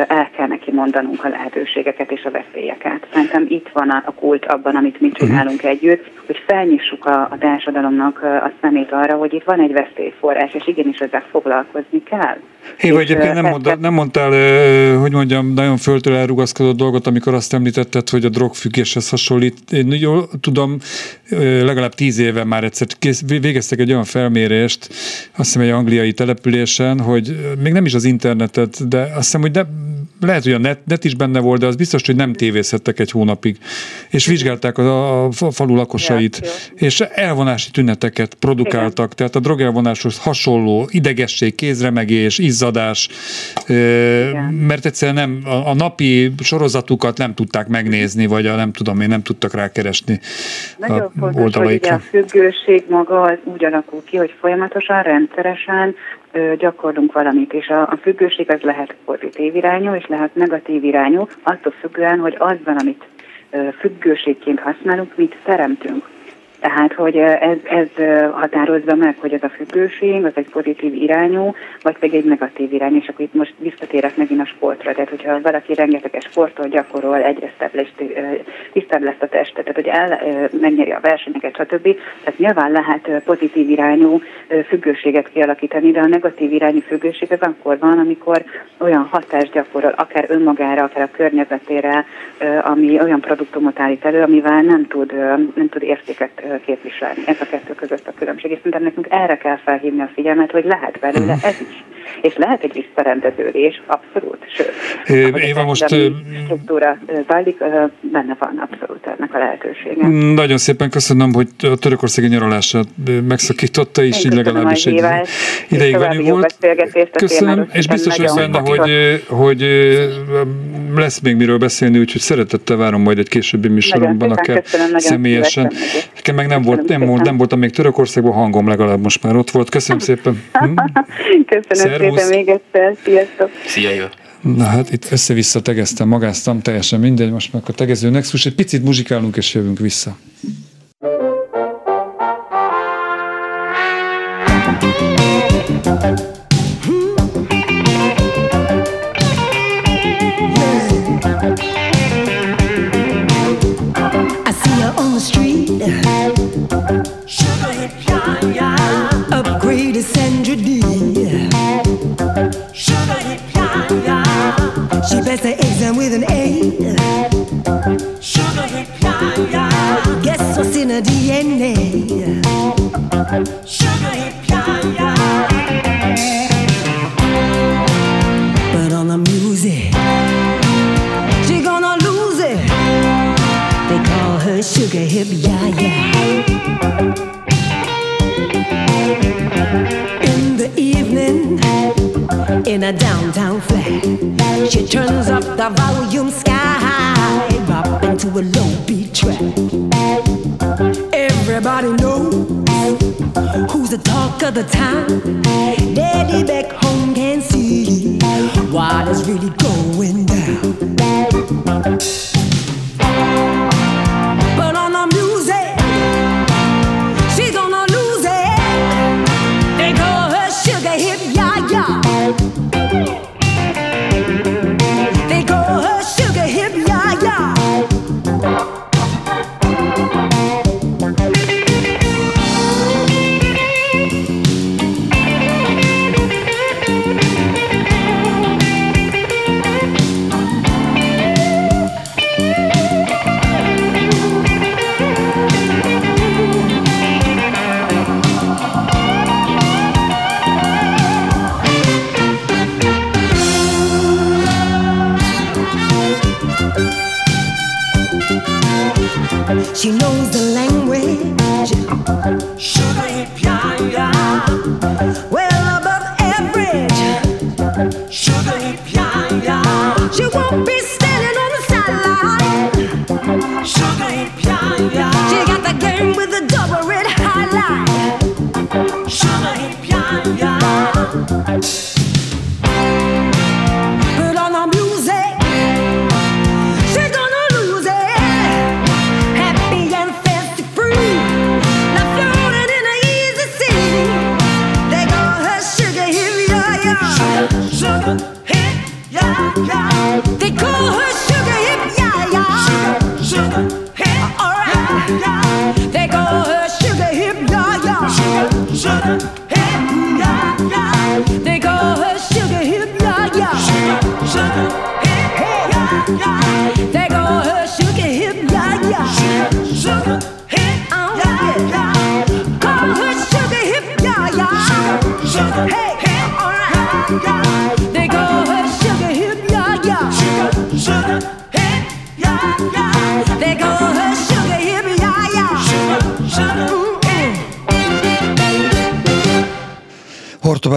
el kell neki mondanunk a lehetőségeket és a veszélyeket. Szerintem itt van a kult abban, amit mi mhm. csinálunk együtt, hogy felnyissuk a, a társadalomnak a szemét arra, hogy itt van egy veszélyforrás, és igenis ezzel foglalkozni kell. Hé, vagy egyébként nem, mondta, nem mondtál, hogy mondjam, nagyon föltől elrugaszkodott dolgot, amikor azt említetted, hogy a drogfüggéshez hasonlít. Én jól tudom, legalább tíz éve már egyszer végeztek egy olyan felmérést, azt hiszem egy angliai településen, hogy még nem is az internetet, de azt hiszem, hogy ne, lehet, hogy a net, net is benne volt, de az biztos, hogy nem tévézhettek egy hónapig. És vizsgálták a, a falu lakosait, ja, és elvonási tüneteket produkáltak, tehát a drogelvonáshoz hasonló idegesség, kézremegés, izzadás, Igen. mert egyszerűen nem, a, a napi sorozatukat nem tudták megnézni, vagy a nem tudom én, nem tudtak rákeresni Nagyon a fontos, hogy ugye a függőség maga az úgy alakul ki, hogy folyamatosan, rendszeresen gyakorlunk valamit, és a, a függőség az lehet pozitív irányú, és lehet negatív irányú, attól függően, hogy azban, amit függőségként használunk, mit teremtünk. Tehát, hogy ez, ez határozza meg, hogy ez a függőség, az egy pozitív irányú, vagy pedig egy negatív irányú, és akkor itt most visszatérek megint a sportra. Tehát, hogyha valaki rengeteges sportol, gyakorol, egyre tisztább lesz a teste, tehát hogy el, megnyeri a versenyeket, stb. Tehát nyilván lehet pozitív irányú függőséget kialakítani, de a negatív irányú függőség az akkor van, amikor olyan hatást gyakorol, akár önmagára, akár a környezetére, ami olyan produktumot állít elő, amivel nem tud, nem tud értéket képviselni. Ez a kettő között a különbség. És szerintem nekünk erre kell felhívni a figyelmet, hogy lehet belőle mhm. ez is. és lehet egy visszarendeződés, abszolút, sőt. É, Éva, most... struktúra zajlik, benne van abszolút ennek a lehetősége. Nagyon szépen köszönöm, hogy a törökországi nyaralását megszakította, és így legalábbis egy ideig velünk volt. Köszönöm, és biztos hogy benne, hogy, hogy lesz még miről beszélni, úgyhogy szeretettel várom majd egy későbbi műsorunkban, akár személyesen. Nekem meg nem, volt, nem, volt, nem voltam még Törökországban, hangom legalább most már ott volt. Köszönöm szépen. Hm? *laughs* Köszönöm Szervusz. szépen még egyszer. Sziasztok. Szia, jó. Na hát itt össze-vissza tegeztem, magáztam, teljesen mindegy, most meg a tegező Nexus, egy picit muzsikálunk és jövünk vissza. man with an A. Sugar hip Guess what's in her DNA? Sugar hip But on the music, she gonna lose it. They call her sugar hip ya ya. in a downtown flat. She turns up the volume sky high, bop into a low beat track. Everybody knows who's the talk of the town. Daddy back home can't see what is really going down.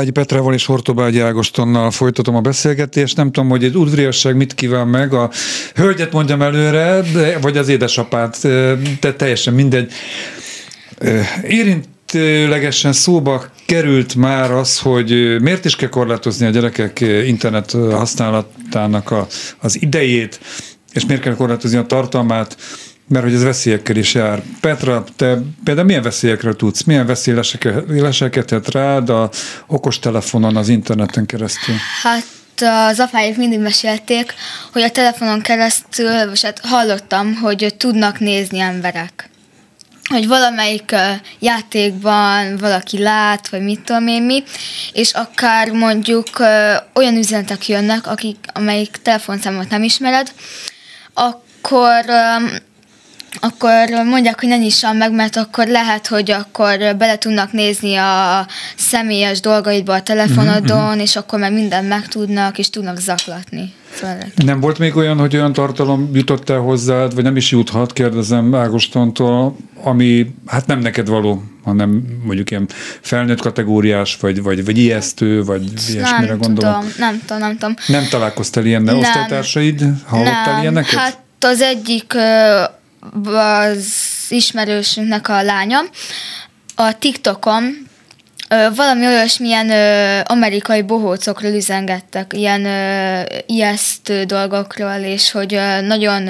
Hortobágyi Petrával és Hortobágyi Ágostonnal folytatom a beszélgetést. Nem tudom, hogy egy udvariasság mit kíván meg. A hölgyet mondjam előre, de, vagy az édesapát, de teljesen mindegy. Érintőlegesen szóba került már az, hogy miért is kell korlátozni a gyerekek internet használatának a, az idejét, és miért kell korlátozni a tartalmát mert hogy ez veszélyekkel is jár. Petra, te például milyen veszélyekről tudsz? Milyen veszély leselkedhet rád a okostelefonon, az interneten keresztül? Hát az apáik mindig mesélték, hogy a telefonon keresztül, most hát hallottam, hogy tudnak nézni emberek. Hogy valamelyik játékban valaki lát, vagy mit tudom én mi, és akár mondjuk olyan üzenetek jönnek, akik, amelyik telefonszámot nem ismered, akkor akkor mondják, hogy ne nyissam meg, mert akkor lehet, hogy akkor bele tudnak nézni a személyes dolgaidba a telefonodon, mm-hmm. és akkor már mindent megtudnak, és tudnak zaklatni. Nem volt még olyan, hogy olyan tartalom jutott el hozzád, vagy nem is juthat, kérdezem Ágostontól, ami hát nem neked való, hanem mondjuk ilyen felnőtt kategóriás, vagy, vagy, vagy ijesztő, vagy ilyesmire nem gondolom. Tudom, nem tudom, nem tudom. Nem találkoztál ilyennel osztálytársaid? Hallottál nem, ilyeneket? Hát az egyik az ismerősünknek a lánya a TikTokon valami olyasmilyen amerikai bohócokról üzengettek, ilyen ö, ijesztő dolgokról, és hogy nagyon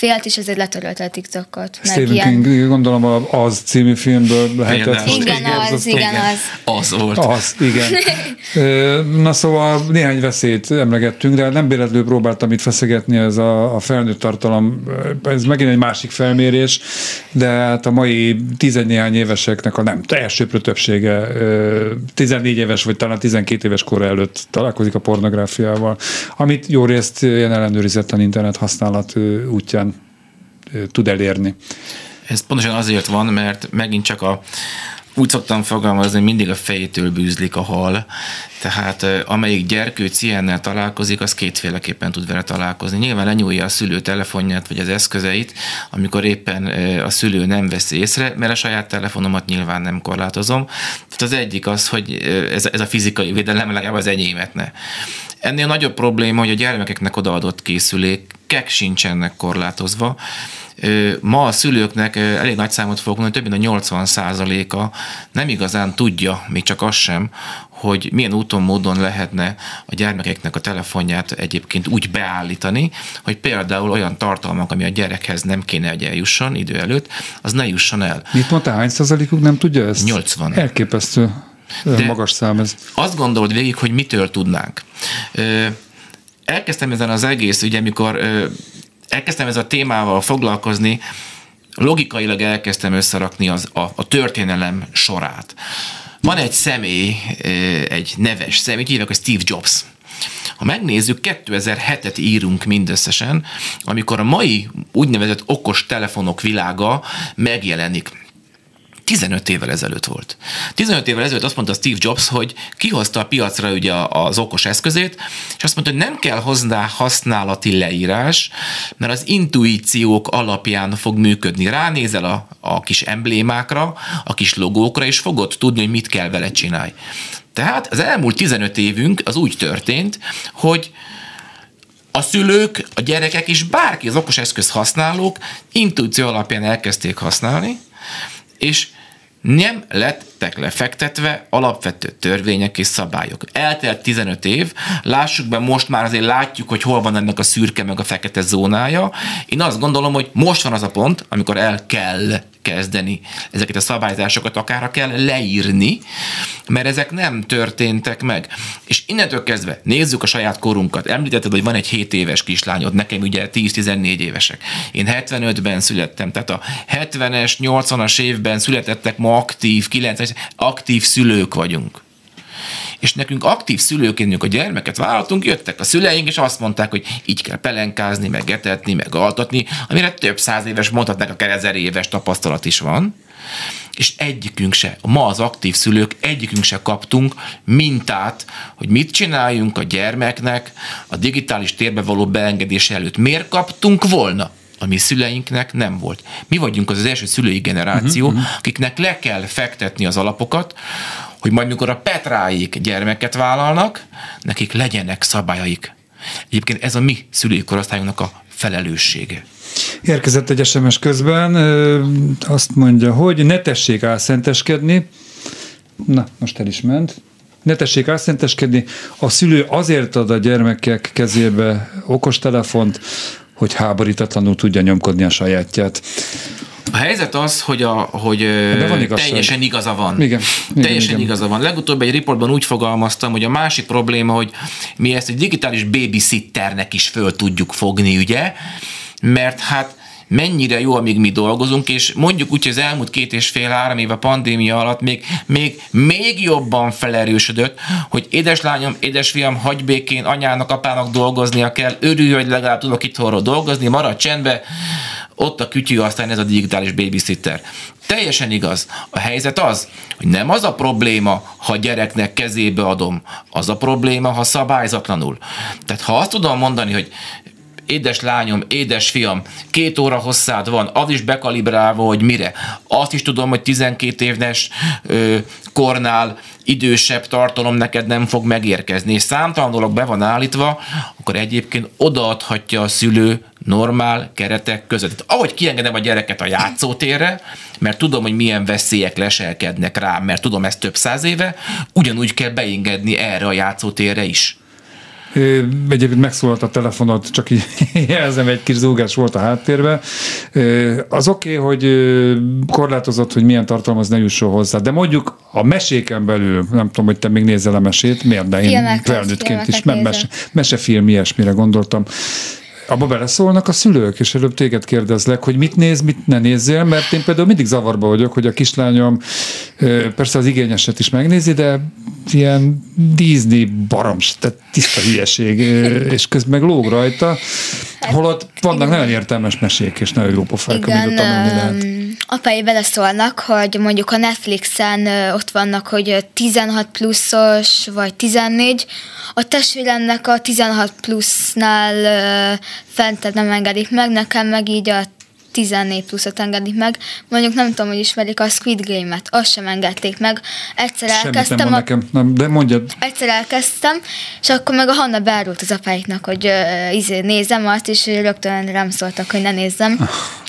félt, és ezért letörölte a TikTokot. Stephen ilyen... King, gondolom az című filmből lehetett. Igen, igen, az, az, igen, az. Az volt. Az, igen. *laughs* Na szóval néhány veszélyt emlegettünk, de nem véletlenül próbáltam itt feszegetni ez a, a felnőtt tartalom, ez megint egy másik felmérés, de hát a mai tizennéhány éveseknek a nem elsőprő többsége 14 éves, vagy talán 12 éves kor előtt találkozik a pornográfiával, amit jó részt ilyen ellenőrizetten internet használat útján tud elérni. Ez pontosan azért van, mert megint csak a úgy szoktam fogalmazni, mindig a fejétől bűzlik a hal, tehát amelyik gyerkőc ilyennel találkozik, az kétféleképpen tud vele találkozni. Nyilván lenyúlja a szülő telefonját vagy az eszközeit, amikor éppen a szülő nem veszi észre, mert a saját telefonomat nyilván nem korlátozom. Tehát az egyik az, hogy ez, ez a fizikai védelem legalább az enyémet ne. Ennél nagyobb probléma, hogy a gyermekeknek odaadott készülékek sincsenek korlátozva. Ma a szülőknek elég nagy számot fogok mondani, több mint a 80 a nem igazán tudja, még csak az sem, hogy milyen úton, módon lehetne a gyermekeknek a telefonját egyébként úgy beállítani, hogy például olyan tartalmak, ami a gyerekhez nem kéne, hogy eljusson idő előtt, az ne jusson el. Mit mondta, hány százalékuk nem tudja ezt? 80. Elképesztő. De magas szám ez. Azt gondolod végig, hogy mitől tudnánk. Elkezdtem ezen az egész, ugye amikor elkezdtem ezzel a témával foglalkozni, logikailag elkezdtem összerakni az, a, a történelem sorát. Van egy személy, egy neves személy, hívják, hogy Steve Jobs. Ha megnézzük, 2007-et írunk mindösszesen, amikor a mai úgynevezett okos telefonok világa megjelenik. 15 évvel ezelőtt volt. 15 évvel ezelőtt azt mondta Steve Jobs, hogy kihozta a piacra ugye az okos eszközét, és azt mondta, hogy nem kell hozzá használati leírás, mert az intuíciók alapján fog működni. Ránézel a, a kis emblémákra, a kis logókra, és fogod tudni, hogy mit kell vele csinálni. Tehát az elmúlt 15 évünk az úgy történt, hogy a szülők, a gyerekek és bárki az okos eszköz használók intuíció alapján elkezdték használni, és nem lettek lefektetve alapvető törvények és szabályok. Eltelt 15 év, lássuk be, most már azért látjuk, hogy hol van ennek a szürke meg a fekete zónája. Én azt gondolom, hogy most van az a pont, amikor el kell kezdeni ezeket a szabályzásokat, akár kell leírni, mert ezek nem történtek meg. És innentől kezdve nézzük a saját korunkat. Említetted, hogy van egy 7 éves kislányod, nekem ugye 10-14 évesek. Én 75-ben születtem, tehát a 70-es, 80-as évben születettek ma aktív, 90-es, aktív szülők vagyunk és nekünk aktív szülőként, a gyermeket vállaltunk, jöttek a szüleink, és azt mondták, hogy így kell pelenkázni, meg etetni, meg altatni, amire több száz éves, mondhatnak akár ezer éves tapasztalat is van és egyikünk se, ma az aktív szülők egyikünk se kaptunk mintát, hogy mit csináljunk a gyermeknek a digitális térbe való beengedés előtt. Miért kaptunk volna? Ami szüleinknek nem volt. Mi vagyunk az, az első szülői generáció, uh-huh. akiknek le kell fektetni az alapokat, hogy majd mikor a Petráik gyermeket vállalnak, nekik legyenek szabályaik. Egyébként ez a mi szülői korosztályunknak a felelőssége. Érkezett egy SMS közben, azt mondja, hogy ne tessék álszenteskedni, na, most el is ment, ne tessék álszenteskedni, a szülő azért ad a gyermekek kezébe okostelefont, hogy háborítatlanul tudja nyomkodni a sajátját. A helyzet az, hogy, a, hogy teljesen igaza van. Igen, igen, teljesen igen. igaza van. Legutóbb egy riportban úgy fogalmaztam, hogy a másik probléma, hogy mi ezt egy digitális babysitternek is föl tudjuk fogni, ugye? Mert hát mennyire jó, amíg mi dolgozunk, és mondjuk úgy, hogy az elmúlt két és fél-három év a pandémia alatt még, még, még jobban felerősödött, hogy édeslányom, édesfiam, hagy békén, anyának, apának dolgoznia kell, örülj, hogy legalább tudok itthonról dolgozni, maradj csendbe, ott a kütyű, aztán ez a digitális babysitter. Teljesen igaz. A helyzet az, hogy nem az a probléma, ha gyereknek kezébe adom, az a probléma, ha szabályzatlanul. Tehát ha azt tudom mondani, hogy édes lányom, édes fiam, két óra hosszád van, az is bekalibrálva, hogy mire. Azt is tudom, hogy 12 éves ö, kornál idősebb tartalom neked nem fog megérkezni, és számtalan dolog be van állítva, akkor egyébként odaadhatja a szülő normál keretek között. Ahogy kiengedem a gyereket a játszótérre, mert tudom, hogy milyen veszélyek leselkednek rám, mert tudom ezt több száz éve, ugyanúgy kell beengedni erre a játszótérre is. Egyébként megszólalt a telefonot, csak így *laughs* jelzem, egy kis zúgás volt a háttérben. Az oké, okay, hogy korlátozott, hogy milyen tartalmaz ne jusson hozzá, de mondjuk a meséken belül, nem tudom, hogy te még nézel a mesét, miért, de én felnőttként is mese, mesefilm, ilyesmire gondoltam abba beleszólnak a szülők, és előbb téged kérdezlek, hogy mit néz, mit ne nézzél, mert én például mindig zavarba vagyok, hogy a kislányom persze az igényeset is megnézi, de ilyen Disney barams, tehát tiszta hülyeség, és közben meg lóg rajta, holott vannak nagyon értelmes mesék, és nagyon jó pofák, amit tanulni lehet. Apai beleszólnak, hogy mondjuk a Netflixen ott vannak, hogy 16 pluszos, vagy 14, a testvéremnek a 16 plusznál fentebb nem engedik meg, nekem meg így a 14 pluszot engedik meg. Mondjuk nem tudom, hogy ismerik a Squid Game-et, azt sem engedték meg. Egyszer Semmit elkezdtem. Nem a... nekem, nem, de mondjad. Egyszer elkezdtem, és akkor meg a Hanna beárult az apáiknak, hogy uh, izé, nézem azt, és rögtön rám szóltak, hogy ne nézzem. *laughs*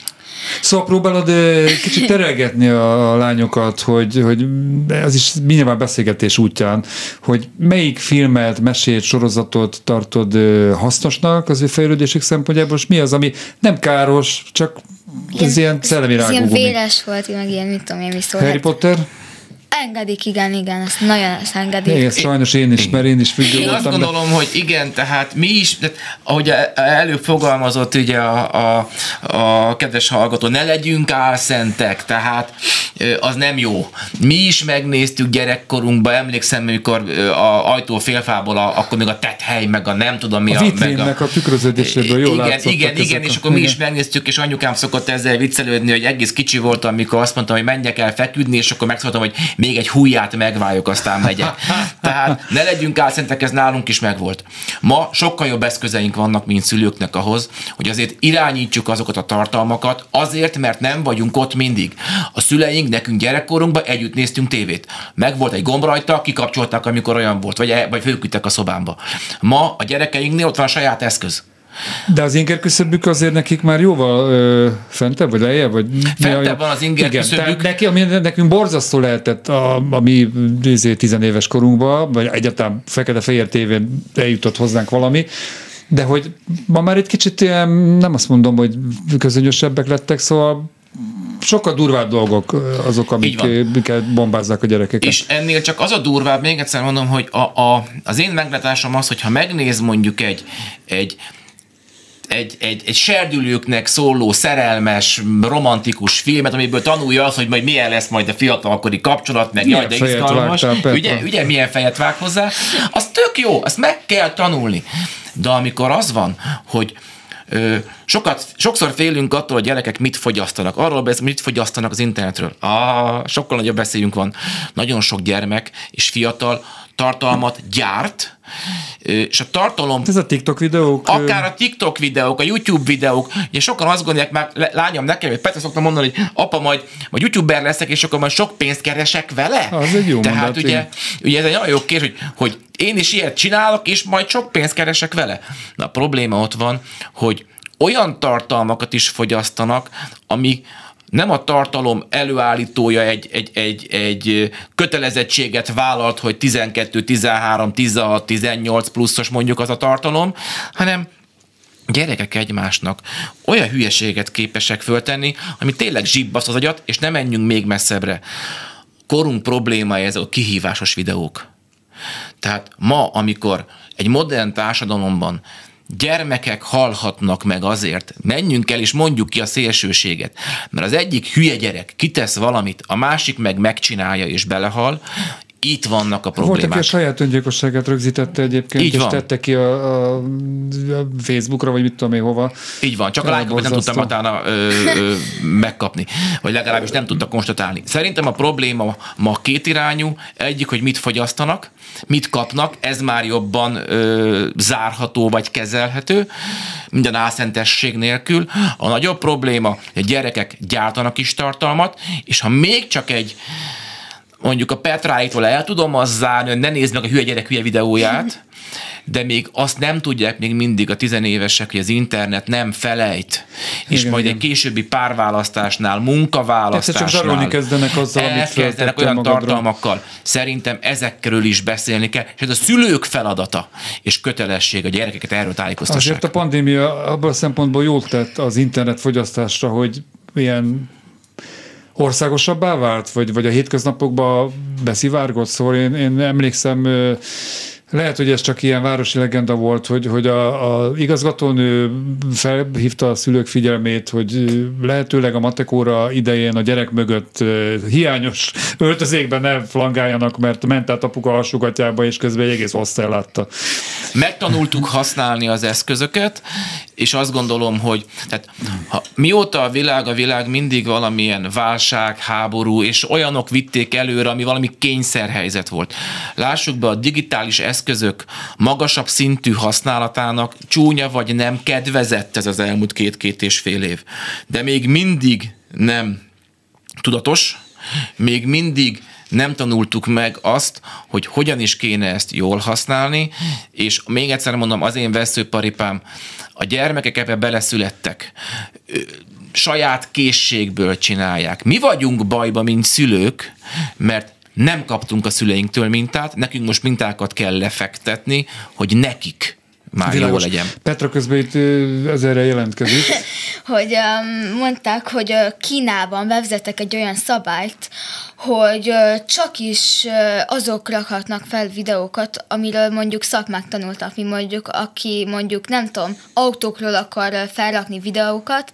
Szóval próbálod kicsit terelgetni a lányokat, hogy, hogy ez is nyilván beszélgetés útján, hogy melyik filmet, mesét, sorozatot tartod hasznosnak az ő fejlődésük szempontjából, és mi az, ami nem káros, csak ilyen, ez ilyen szellemi rágógumi. Ilyen véres volt, meg ilyen, mit tudom én, mi szól. Harry Potter? Engedik, igen, igen, ezt nagyon ezt engedik. Igen, sajnos én is, mert én is függő én voltam. azt gondolom, de... hogy igen, tehát mi is, de, ahogy előbb fogalmazott ugye a, a, a kedves hallgató, ne legyünk álszentek, tehát az nem jó. Mi is megnéztük gyerekkorunkban, emlékszem, amikor a ajtó félfából, a, akkor még a tethely, meg a nem tudom mi. A vitrínnek meg a, a tükröződéséből jól Igen, igen, igen, és akkor mi is megnéztük, és anyukám szokott ezzel viccelődni, hogy egész kicsi voltam, amikor azt mondtam, hogy menjek el feküdni, és akkor megszóltam, hogy még egy hújját megváljuk, aztán megyek. Tehát ne legyünk álszentek, ez nálunk is megvolt. Ma sokkal jobb eszközeink vannak, mint szülőknek ahhoz, hogy azért irányítsuk azokat a tartalmakat, azért, mert nem vagyunk ott mindig. A szüleink nekünk gyerekkorunkban együtt néztünk tévét. Meg volt egy gomb rajta, kikapcsolták, amikor olyan volt, vagy, vagy fölküldtek a szobámba. Ma a gyerekeinknél ott van a saját eszköz. De az inger küszöbük azért nekik már jóval ö, fentebb, vagy lejjebb? Vagy fentebb van az inger Igen, küszöbük. Neki, ami nekünk borzasztó lehetett a, a mi izé, tizenéves korunkban, vagy egyáltalán fekete-fehér tévén eljutott hozzánk valami, de hogy ma már egy kicsit ilyen, nem azt mondom, hogy közönösebbek lettek, szóval sokkal durvább dolgok azok, amiket bombázzák a gyerekeket. És ennél csak az a durvább, még egyszer mondom, hogy a, a, az én meglátásom az, hogyha megnéz mondjuk egy, egy egy, egy, egy serdülőknek szóló, szerelmes, romantikus filmet, amiből tanulja azt, hogy majd milyen lesz majd a fiatalkori kapcsolat, meg milyen jaj, de izgalmas. ugye, ugye milyen fejet vág hozzá. Az tök jó, azt meg kell tanulni. De amikor az van, hogy ö, sokat, sokszor félünk attól, hogy gyerekek mit fogyasztanak. Arról beszélünk, mit fogyasztanak az internetről. Ah, sokkal nagyobb beszéljünk van. Nagyon sok gyermek és fiatal tartalmat gyárt, és a tartalom... Ez a TikTok videók? Akár a TikTok videók, a YouTube videók. Ugye sokan azt gondolják, már lányom nekem, hogy Petra szoktam mondani, hogy apa majd, majd YouTuber leszek, és akkor majd sok pénzt keresek vele. Az egy jó Tehát mondat, ugye, ugye ez egy nagyon jó kérdés, hogy, hogy én is ilyet csinálok, és majd sok pénzt keresek vele. Na a probléma ott van, hogy olyan tartalmakat is fogyasztanak, ami, nem a tartalom előállítója egy, egy, egy, egy kötelezettséget vállalt, hogy 12, 13, 16, 18 pluszos mondjuk az a tartalom, hanem gyerekek egymásnak olyan hülyeséget képesek föltenni, ami tényleg zsibbasz az agyat, és nem menjünk még messzebbre. Korunk problémája ez a kihívásos videók. Tehát ma, amikor egy modern társadalomban gyermekek halhatnak meg azért, menjünk el és mondjuk ki a szélsőséget, mert az egyik hülye gyerek kitesz valamit, a másik meg megcsinálja és belehal, itt vannak a Volt, aki a problémák. saját öngyilkosságát rögzítette egyébként, Így és van. tette ki a, a, a Facebookra, vagy mit tudom én hova. Így van, csak a lányokat nem tudtam utána ö, ö, megkapni, vagy legalábbis nem tudta konstatálni. Szerintem a probléma ma kétirányú, egyik, hogy mit fogyasztanak, mit kapnak, ez már jobban ö, zárható vagy kezelhető, minden álszentesség nélkül. A nagyobb probléma, hogy a gyerekek gyártanak is tartalmat, és ha még csak egy mondjuk a Petráitól el tudom azt zárni, hogy ne nézd meg a hülye gyerek hülye videóját, de még azt nem tudják még mindig a tizenévesek, hogy az internet nem felejt, és Igen, majd igen. egy későbbi párválasztásnál, Egyszer csak munkaválasztásnál zsarolni kezdenek azzal, elkezdenek olyan magadra. tartalmakkal. Szerintem ezekről is beszélni kell, és ez a szülők feladata és kötelesség a gyerekeket erről tájékoztassák. Azért a pandémia abban a szempontból jót tett az internet fogyasztásra, hogy ilyen országosabbá vált, vagy, vagy a hétköznapokba beszivárgott, szóval én, én emlékszem, lehet, hogy ez csak ilyen városi legenda volt, hogy, hogy a, a igazgatónő felhívta a szülők figyelmét, hogy lehetőleg a matekóra idején a gyerek mögött hiányos öltözékben ne flangáljanak, mert ment át apuka alsógatjába, és közben egy egész osztály látta. megtanultuk használni az eszközöket, és azt gondolom, hogy tehát, ha, mióta a világ, a világ mindig valamilyen válság, háború, és olyanok vitték előre, ami valami kényszerhelyzet volt. Lássuk be, a digitális eszközök magasabb szintű használatának csúnya vagy nem kedvezett ez az elmúlt két-két és fél év. De még mindig nem tudatos, még mindig nem tanultuk meg azt, hogy hogyan is kéne ezt jól használni, és még egyszer mondom, az én veszőparipám, a gyermekek ebbe beleszülettek. Saját készségből csinálják. Mi vagyunk bajba, mint szülők, mert nem kaptunk a szüleinktől mintát, nekünk most mintákat kell lefektetni, hogy nekik már jó Világos. legyen. Petra közben itt ezerre jelentkezik. *laughs* hogy um, mondták, hogy Kínában bevezettek egy olyan szabályt, hogy uh, csak is uh, azok rakhatnak fel videókat, amiről mondjuk szakmák tanultak, mi mondjuk, aki mondjuk nem tudom, autókról akar felrakni videókat,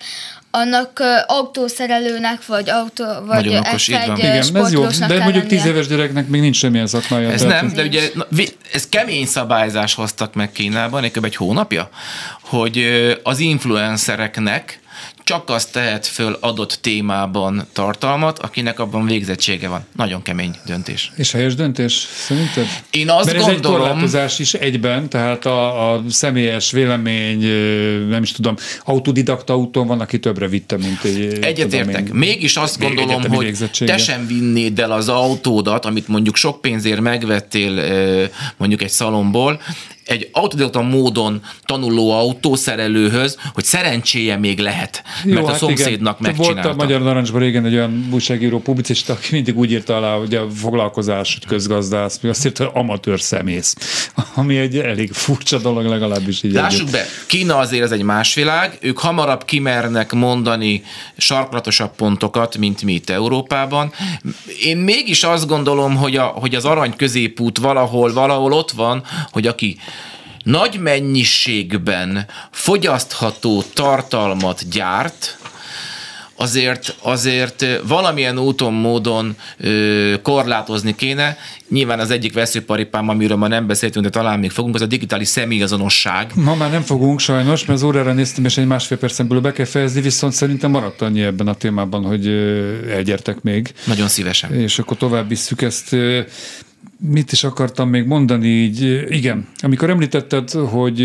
annak uh, autószerelőnek, vagy autó, vagy Nagyon okos, így van. F1 Igen, ez jó, de mondjuk tíz éves gyereknek még nincs semmilyen szakmája. Ez tehát nem, de ugye na, vi- ez kemény szabályzás hoztak meg Kínában, egy egy hónapja, hogy az influencereknek csak azt tehet föl adott témában tartalmat, akinek abban végzettsége van. Nagyon kemény döntés. És helyes döntés, szerinted? Én azt Mert ez gondolom- egy korlátozás is egyben, tehát a, a személyes vélemény, nem is tudom, autodidakta úton van, aki többre vitte, mint egy... Egyetértek. én, Mégis azt még gondolom, hogy te sem vinnéd el az autódat, amit mondjuk sok pénzért megvettél mondjuk egy szalomból, egy autodidakta módon tanuló autószerelőhöz, hogy szerencséje még lehet, mert a szomszédnak igen. megcsinálta. Volt a Magyar Narancsban régen egy olyan újságíró publicista, aki mindig úgy írta alá, hogy a foglalkozás, hogy közgazdász, mi azt írta, hogy amatőr szemész, ami egy elég furcsa dolog, legalábbis így Lássuk együtt. be, Kína azért ez egy más világ, ők hamarabb kimernek mondani sarkalatosabb pontokat, mint mi itt Európában. Én mégis azt gondolom, hogy, a, hogy az arany középút valahol, valahol ott van, hogy aki nagy mennyiségben fogyasztható tartalmat gyárt, azért, azért valamilyen úton, módon ö, korlátozni kéne. Nyilván az egyik veszőparipám, amiről ma nem beszéltünk, de talán még fogunk, az a digitális személyazonosság. Ma már nem fogunk sajnos, mert az órára néztem, és egy másfél percen belül be kell fejezni, viszont szerintem maradt annyi ebben a témában, hogy elgyertek még. Nagyon szívesen. és akkor tovább visszük ezt. Mit is akartam még mondani, így, igen, amikor említetted, hogy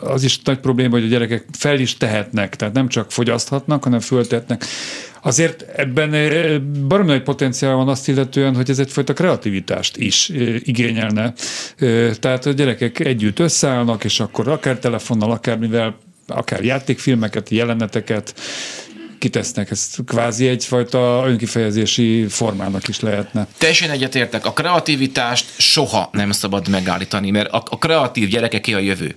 az is nagy probléma, hogy a gyerekek fel is tehetnek, tehát nem csak fogyaszthatnak, hanem föltehetnek. Azért ebben baromi nagy potenciál van azt illetően, hogy ez egyfajta kreativitást is igényelne. Tehát a gyerekek együtt összeállnak, és akkor akár telefonnal, akár mivel, akár játékfilmeket, jeleneteket, kitesznek. Ez kvázi egyfajta önkifejezési formának is lehetne. Teljesen egyetértek, a kreativitást soha nem szabad megállítani, mert a, a kreatív gyerekeké a jövő.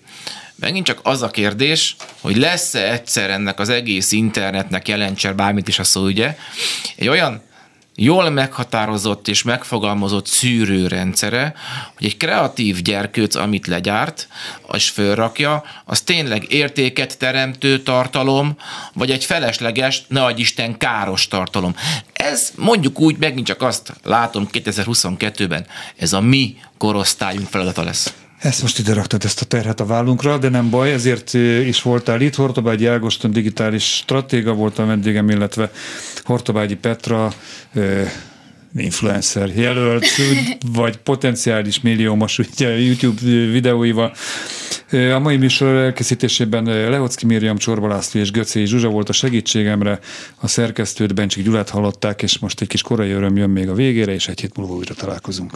Megint csak az a kérdés, hogy lesz-e egyszer ennek az egész internetnek jelentsen bármit is a szó, ugye, egy olyan jól meghatározott és megfogalmazott szűrőrendszere, hogy egy kreatív gyerkőc, amit legyárt, és fölrakja, az tényleg értéket teremtő tartalom, vagy egy felesleges, ne adj Isten, káros tartalom. Ez mondjuk úgy, megint csak azt látom 2022-ben, ez a mi korosztályunk feladata lesz. Ezt most ide raktad ezt a terhet a vállunkra, de nem baj, ezért is voltál itt. Hortobágyi Ágoston digitális stratéga volt a vendégem, illetve Hortobágyi Petra influencer jelölt, *laughs* vagy potenciális milliómos ugye, YouTube videóival. A mai műsor elkészítésében Lehocki Miriam Csorba László és Göcé Zsuzsa volt a segítségemre, a szerkesztőt Bencsik Gyulát hallották, és most egy kis korai öröm jön még a végére, és egy hét múlva újra találkozunk.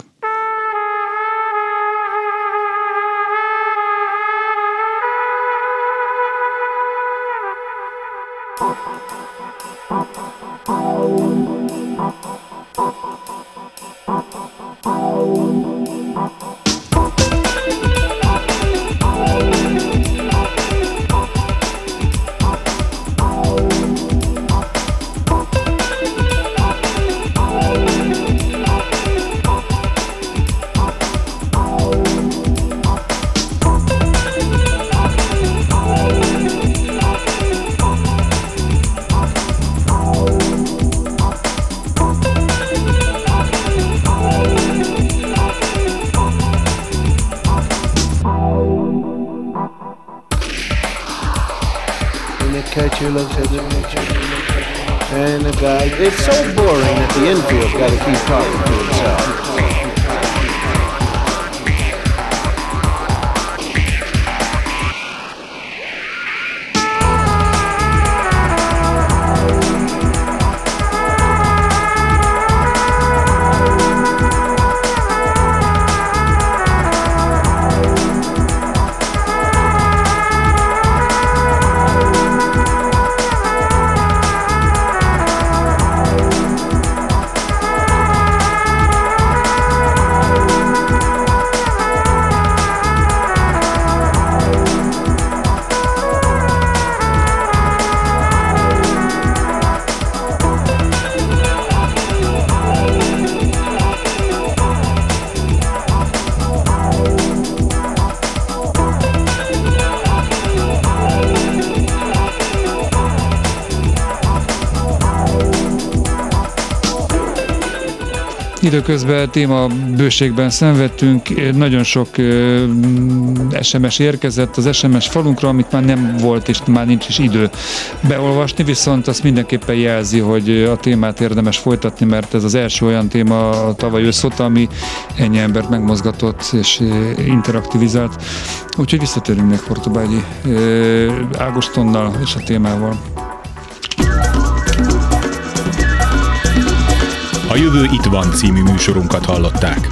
Boring that the infield's got to keep talking to himself. Időközben téma bőségben szenvedtünk, nagyon sok SMS érkezett az SMS falunkra, amit már nem volt, és már nincs is idő beolvasni, viszont azt mindenképpen jelzi, hogy a témát érdemes folytatni, mert ez az első olyan téma a tavaly ősz ami ennyi embert megmozgatott és interaktivizált. Úgyhogy visszatérünk még Portobágyi Ágostonnal és a témával. A Jövő itt van című műsorunkat hallották.